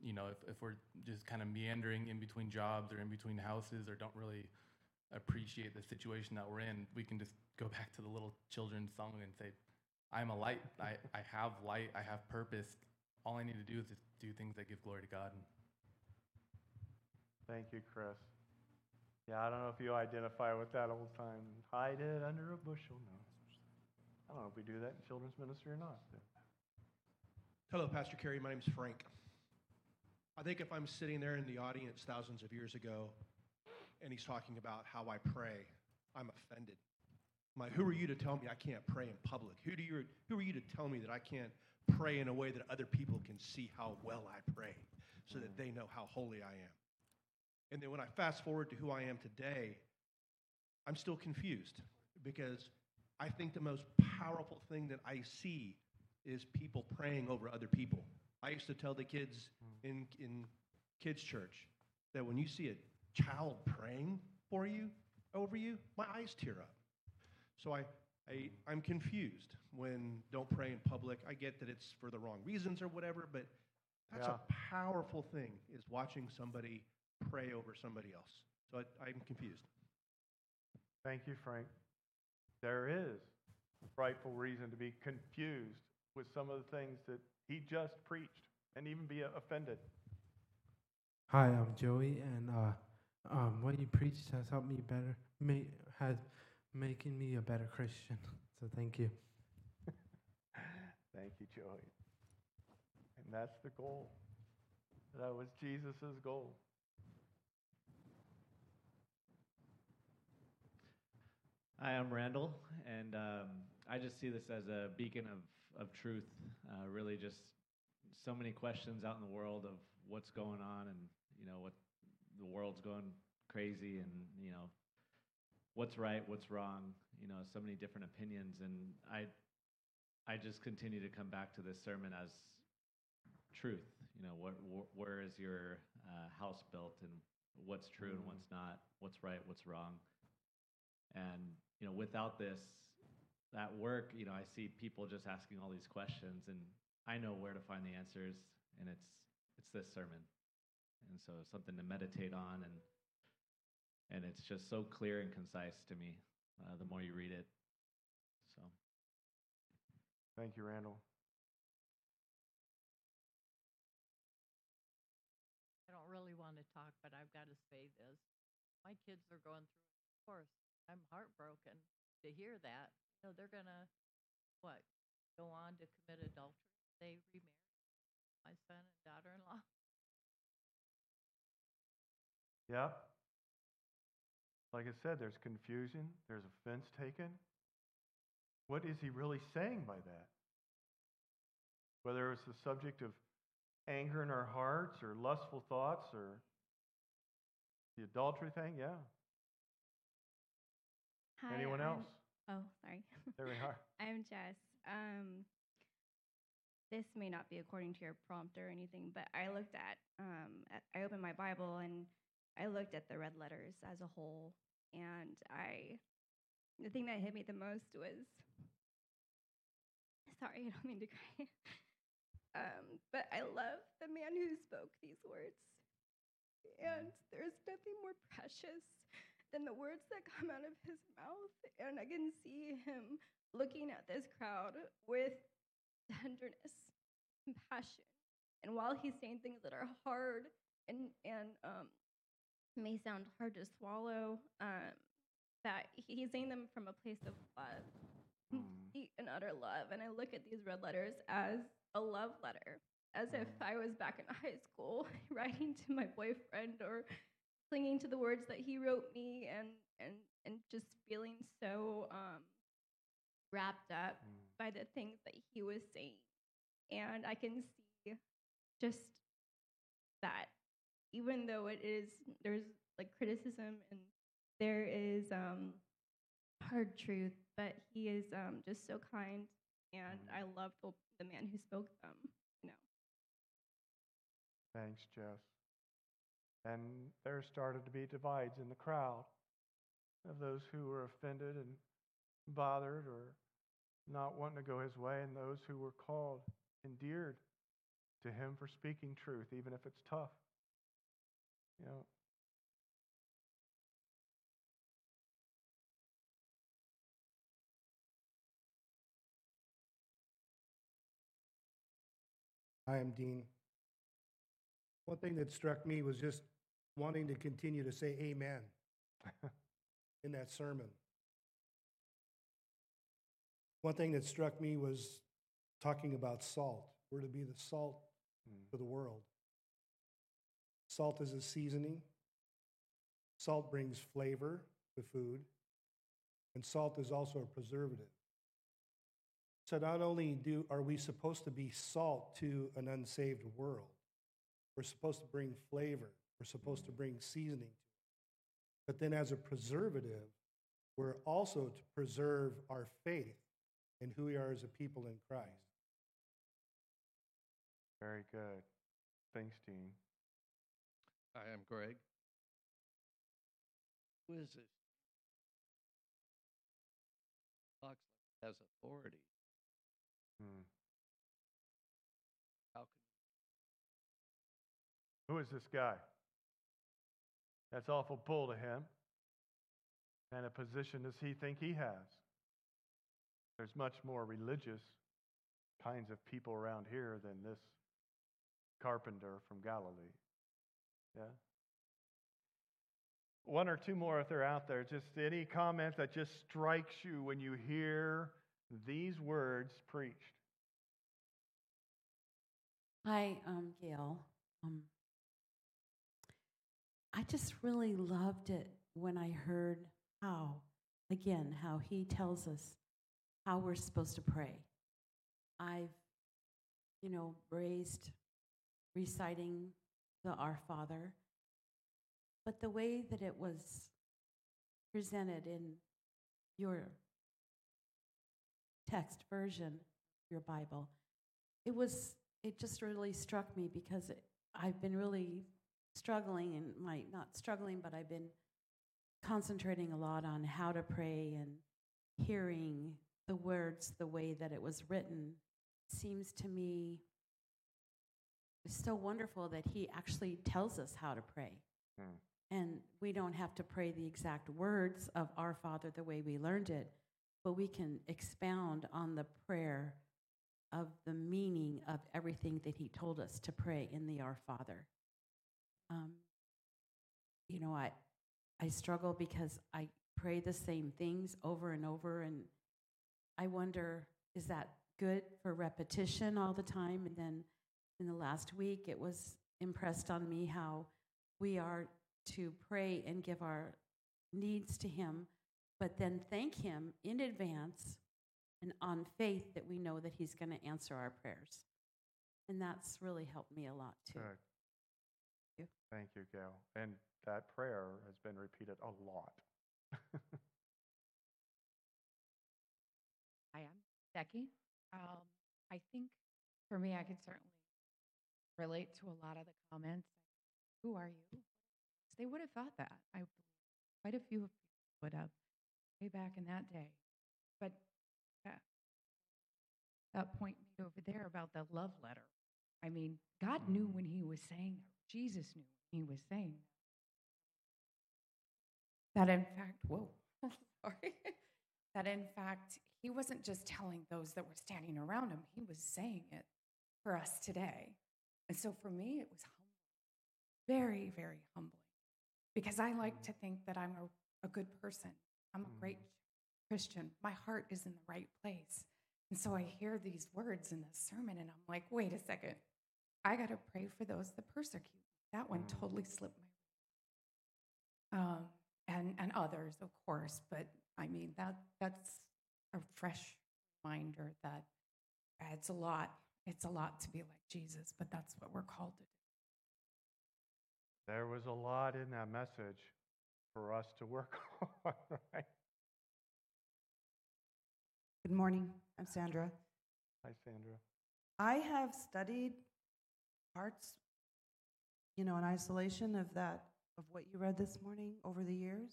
you know, if, if we're just kind of meandering in between jobs or in between houses or don't really appreciate the situation that we're in, we can just go back to the little children's song and say, I'm a light. I, I have light. I have purpose. All I need to do is just do things that give glory to God. Thank you, Chris. Yeah, I don't know if you identify with that old time, hide it under a bushel. No. I don't know if we do that in children's ministry or not. Hello, Pastor Kerry. My name's Frank. I think if I'm sitting there in the audience thousands of years ago and he's talking about how I pray, I'm offended. I'm like, who are you to tell me I can't pray in public? Who, do you, who are you to tell me that I can't pray in a way that other people can see how well I pray so that they know how holy I am? And then when I fast forward to who I am today, I'm still confused because I think the most powerful thing that I see is people praying over other people. I used to tell the kids hmm. in, in kids' church that when you see a child praying for you, over you, my eyes tear up. So I, I, I'm confused when don't pray in public. I get that it's for the wrong reasons or whatever, but that's Yeah. a powerful thing is watching somebody pray over somebody else. So I, I'm confused. Thank you, Frank. There is rightful reason to be confused with some of the things that he just preached. and even be offended. Hi, I'm Joey, and uh, um, what you preached has helped me better, ma- has making me a better Christian. So thank you. Thank you, Joey. And that's the goal. That was Jesus' goal. Hi, I'm Randall, and um, I just see this as a beacon of, of truth. Uh, really, just so many questions out in the world of what's going on, and you know what the world's going crazy, and you know what's right, what's wrong. You know, so many different opinions, and I, I just continue to come back to this sermon as truth. You know, what, wh- where is your uh, house built, and what's true and what's not, what's right, what's wrong. And you know, without this, that work, you know, I see people just asking all these questions, and I know where to find the answers, and it's it's this sermon, and so something to meditate on, and and it's just so clear and concise to me. Uh, the more you read it, so Thank you, Randall. I don't really want to talk, but I've got to say this. My kids are going through a divorce. I'm heartbroken to hear that. Know, they're to, what, go on to commit adultery? They remarry my son and daughter in law. Yeah. Like I said, there's confusion, there's offense taken. What is he really saying by that? Whether it's the subject of anger in our hearts or lustful thoughts or the adultery thing, yeah. Hi, Anyone I'm- else? Oh, sorry. There we are. I'm Jess. Um, this may not be according to your prompt or anything, but I looked at, um, I opened my Bible and I looked at the red letters as a whole, and I, the thing that hit me the most was, sorry, I don't mean to cry. um, but I love the man who spoke these words, and there's nothing more precious than the words that come out of his mouth. And I can see him looking at this crowd with tenderness, compassion. And while he's saying things that are hard and, and um, may sound hard to swallow, um, that he's saying them from a place of love, complete and utter love. And I look at these red letters as a love letter, as if I was back in high school writing to my boyfriend or clinging to the words that he wrote me and and and just feeling so um wrapped up by the things that he was saying. And i can see just that. Even though it is there's like criticism and there is um hard truth but he is um just so kind and i love the, the man who spoke them you know. Thanks, Jess. And there started to be divides in the crowd of those who were offended and bothered or not wanting to go his way, and those who were called, endeared to him for speaking truth, even if it's tough. You know, I'm Dean. One thing that struck me was just wanting to continue to say amen in that sermon. One thing that struck me was talking about salt. We're to be the salt mm. to the world. Salt is a seasoning. Salt brings flavor to food. And salt is also a preservative. So not only do are we supposed to be salt to an unsaved world, we're supposed to bring flavor. We're supposed to bring seasoning to it. But then as a preservative, we're also to preserve our faith in who we are as a people in Christ. very good. Thanks, Dean. Hi, I'm Greg. Who is this? Talks like has authority. Hmm. How can Who is this guy? That's awful pull to him. And a position does he think he has? There's much more religious kinds of people around here than this carpenter from Galilee. Yeah? One or two more if they're out there. Just any comment that just strikes you when you hear these words preached. Hi, I'm Gail. Um, I just really loved it when I heard how, again, how he tells us how we're supposed to pray. I've, you know, raised reciting the Our Father, but the way that it was presented in your text version, your Bible, it was, it just really struck me because it, I've been really struggling and my, not struggling, but I've been concentrating a lot on how to pray and hearing the words the way that it was written seems to me so wonderful that he actually tells us how to pray. Hmm. And we don't have to pray the exact words of Our Father the way we learned it, but we can expound on the prayer of the meaning of everything that he told us to pray in the Our Father. Um, you know, I, I struggle because I pray the same things over and over, and I wonder is that good for repetition all the time? And then in the last week, it was impressed on me how we are to pray and give our needs to Him, but then thank Him in advance and on faith that we know that He's going to answer our prayers. And that's really helped me a lot too. Good. You. Thank you, Gail. And that prayer has been repeated a lot. I'm Becky. Um, I think for me, I can certainly relate to a lot of the comments. Who are you? They would have thought that. I quite a few of people would have way back in that day. But that, that point made over there about the love letter. I mean, God knew when He was saying that. Jesus knew He was saying that. That in fact, whoa, sorry. that in fact, He wasn't just telling those that were standing around Him, He was saying it for us today. And so for me, it was humbling, very, very humbling, because I like mm. to think that I'm a, a good person. I'm a mm. great Christian. My heart is in the right place. And so I hear these words in this sermon, and I'm like, wait a second. I got to pray for those that persecute. Me. That one totally slipped my um, and and others, of course. But I mean that that's a fresh reminder that it's a lot. It's a lot to be like Jesus, but that's what we're called to do. There was a lot in that message for us to work on, right? Good morning. I'm Sandra. Hi, Sandra. I have studied parts, you know, in isolation of that, of what you read this morning over the years.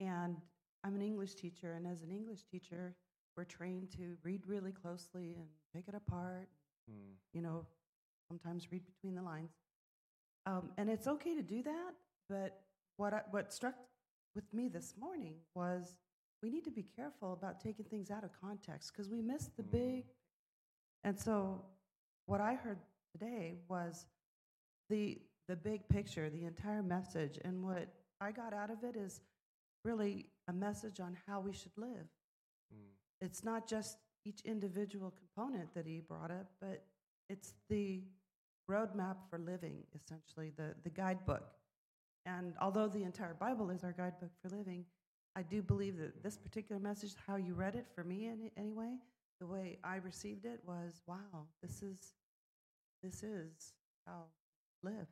And I'm an English teacher, and as an English teacher, we're trained to read really closely and pick it apart, Hmm. you know, sometimes read between the lines. Um, and it's okay to do that, but what, I, what struck with me this morning was we need to be careful about taking things out of context because we miss the big. And so, what I heard today was the the big picture, the entire message, and what I got out of it is really a message on how we should live. Mm. It's not just each individual component that he brought up, but it's the roadmap for living, essentially, the, the guidebook. And although the entire Bible is our guidebook for living, I do believe that this particular message, how you read it for me any, anyway, the way I received it was, wow, this is this is how I live.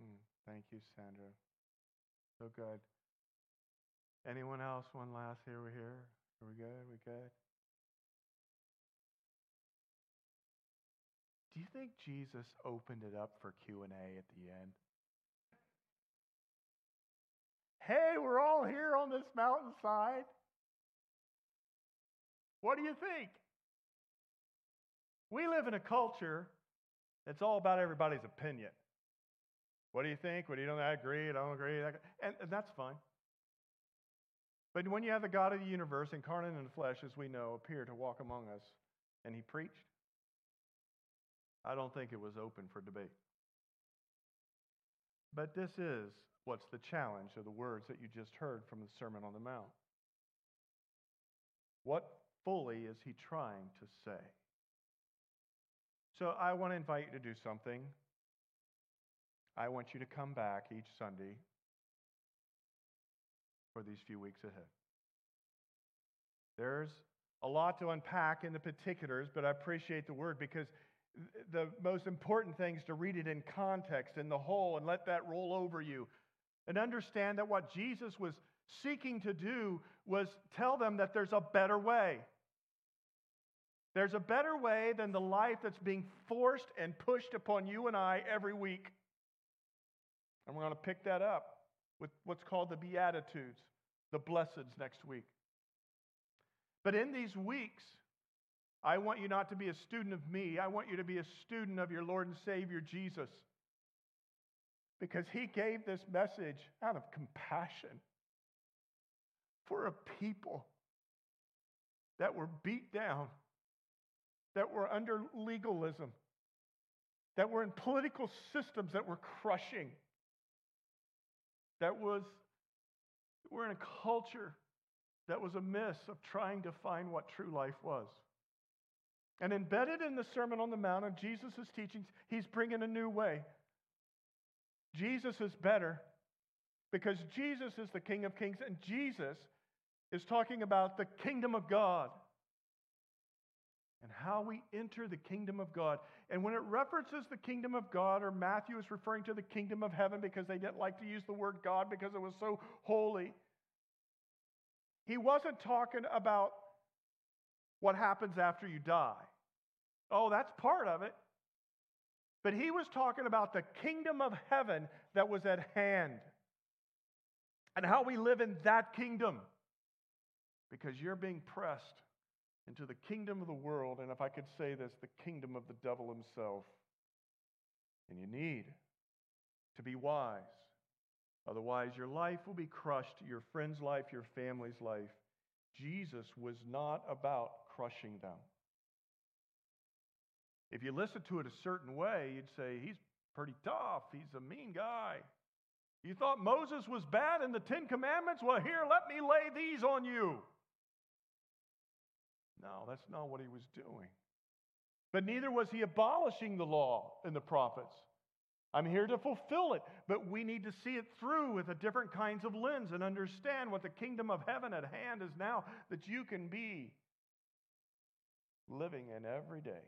Hmm. Thank you, Sandra. So good. Anyone else? One last. Here we're here. Are we good? We good? Do you think Jesus opened it up for Q and A at the end? Hey, we're all here on this mountainside. What do you think? We live in a culture that's all about everybody's opinion. What do you think? What do you don't I agree? I don't agree. And, and that's fine. But when you have the God of the universe incarnate in the flesh, as we know, appear to walk among us, and he preached, I don't think it was open for debate. But this is what's the challenge of the words that you just heard from the Sermon on the Mount. What fully is he trying to say? So I want to invite you to do something. I want you to come back each Sunday for these few weeks ahead. There's a lot to unpack in the particulars, but I appreciate the word because the most important thing is to read it in context, in the whole, and let that roll over you. And understand that what Jesus was seeking to do was tell them that there's a better way. There's a better way than the life that's being forced and pushed upon you and I every week. And we're going to pick that up with what's called the Beatitudes, the Blesseds next week. But in these weeks, I want you not to be a student of me. I want you to be a student of your Lord and Savior, Jesus. Because he gave this message out of compassion for a people that were beat down, that were under legalism, that were in political systems that were crushing, that was, we're in a culture that was amiss of trying to find what true life was. And embedded in the Sermon on the Mount of Jesus' teachings, he's bringing a new way. Jesus is better because Jesus is the King of Kings, and Jesus is talking about the kingdom of God and how we enter the kingdom of God. And when it references the kingdom of God, or Matthew is referring to the kingdom of heaven because they didn't like to use the word God because it was so holy, he wasn't talking about what happens after you die. Oh, that's part of it. But he was talking about the kingdom of heaven that was at hand and how we live in that kingdom because you're being pressed into the kingdom of the world, and if I could say this, the kingdom of the devil himself. And you need to be wise. Otherwise, your life will be crushed, your friend's life, your family's life. Jesus was not about crushing them. If you listen to it a certain way, you'd say, he's pretty tough. He's a mean guy. You thought Moses was bad in the Ten Commandments? Well, here, let me lay these on you. No, that's not what he was doing. But neither was he abolishing the law and the prophets. I'm here to fulfill it, but we need to see it through with a different kinds of lens and understand what the kingdom of heaven at hand is now that you can be living in every day,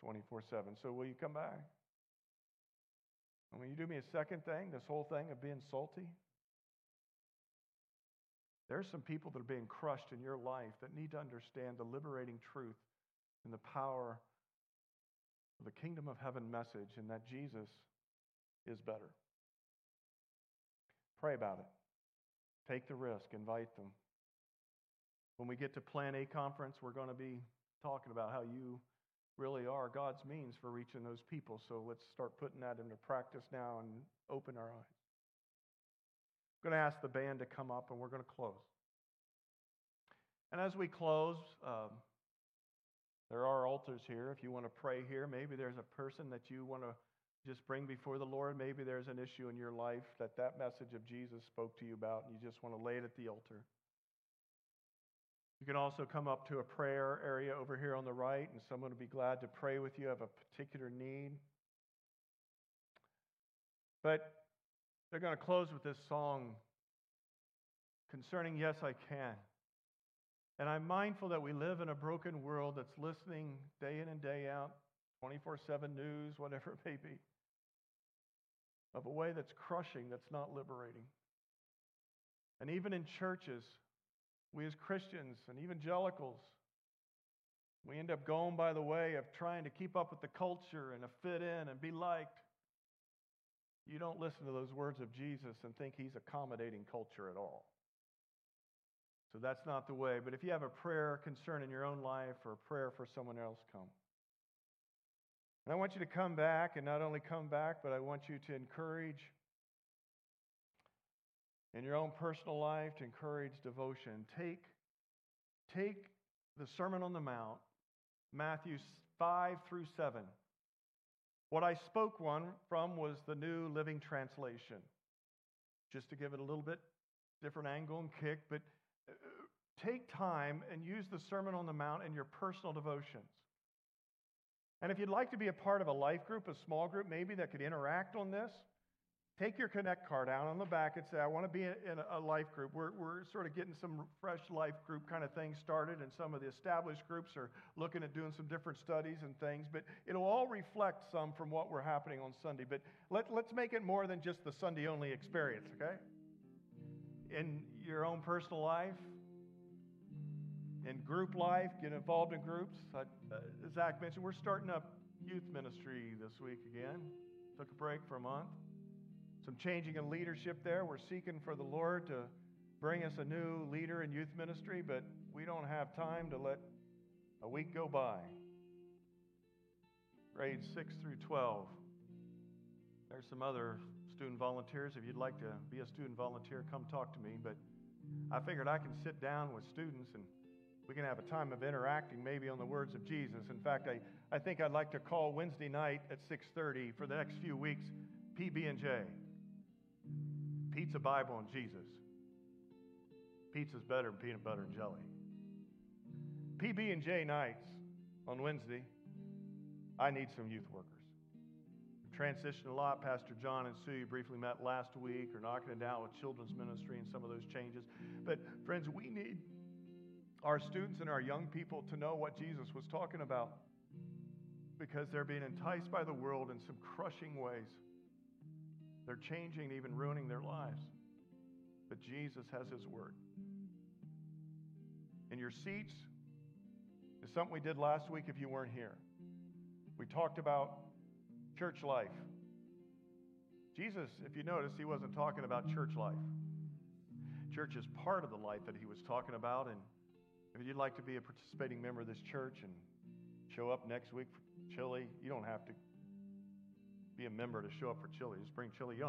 24 7. So, will you come back? And will you do me a second thing, this whole thing of being salty? There's some people that are being crushed in your life that need to understand the liberating truth and the power of the kingdom of heaven message and that Jesus is better. Pray about it. Take the risk, invite them. When we get to Plan A conference, we're going to be talking about how you really are God's means for reaching those people. So let's start putting that into practice now and open our eyes. I'm going to ask the band to come up and we're going to close. And as we close, um, there are altars here. If you want to pray here, maybe there's a person that you want to just bring before the Lord. Maybe there's an issue in your life that that message of Jesus spoke to you about, and you just want to lay it at the altar. You can also come up to a prayer area over here on the right, and someone will be glad to pray with you, have a particular need. But they're going to close with this song concerning Yes, I Can. And I'm mindful that we live in a broken world that's listening day in and day out, 24 7 news, whatever it may be, of a way that's crushing, that's not liberating. And even in churches, we as Christians and evangelicals, we end up going by the way of trying to keep up with the culture and to fit in and be liked. You don't listen to those words of Jesus and think he's accommodating culture at all. So that's not the way. But if you have a prayer concern in your own life or a prayer for someone else, come. And I want you to come back and not only come back, but I want you to encourage in your own personal life to encourage devotion. Take, take the Sermon on the Mount, Matthew 5 through 7, What I spoke one from was the New Living Translation, just to give it a little bit different angle and kick. But uh, take time and use the Sermon on the Mount in your personal devotions. And if you'd like to be a part of a life group, a small group maybe that could interact on this, take your Connect card out on the back and say, I want to be in a life group. We're, we're sort of getting some fresh life group kind of things started, and some of the established groups are looking at doing some different studies and things. But it'll all reflect some from what we're happening on Sunday. But let, let's make it more than just the Sunday only experience, okay? In your own personal life, in group life, get involved in groups. Uh, Zach mentioned we're starting up youth ministry this week again. Took a break for a month. Some changing in leadership there. We're seeking for the Lord to bring us a new leader in youth ministry, but we don't have time to let a week go by. Grades 6 through 12. There's some other student volunteers. If you'd like to be a student volunteer, come talk to me. But I figured I can sit down with students and we can have a time of interacting maybe on the words of Jesus. In fact, I, I think I'd like to call Wednesday night at 6:30 for the next few weeks PB&J. Pizza Bible and Jesus. Pizza's better than peanut butter and jelly. PB&J nights on Wednesday. I need some youth workers. Transitioned a lot. Pastor John and Sue you briefly met last week, are knocking it down with children's ministry and some of those changes. But friends, we need our students and our young people to know what Jesus was talking about because they're being enticed by the world in some crushing ways. They're changing, and even ruining their lives. But Jesus has His Word. In your seats is something we did last week if you weren't here. We talked about church life. Jesus, if you notice, he wasn't talking about church life. Church is part of the life that he was talking about, and if you'd like to be a participating member of this church and show up next week for chili, you don't have to be a member to show up for chili. Just bring chili. Don't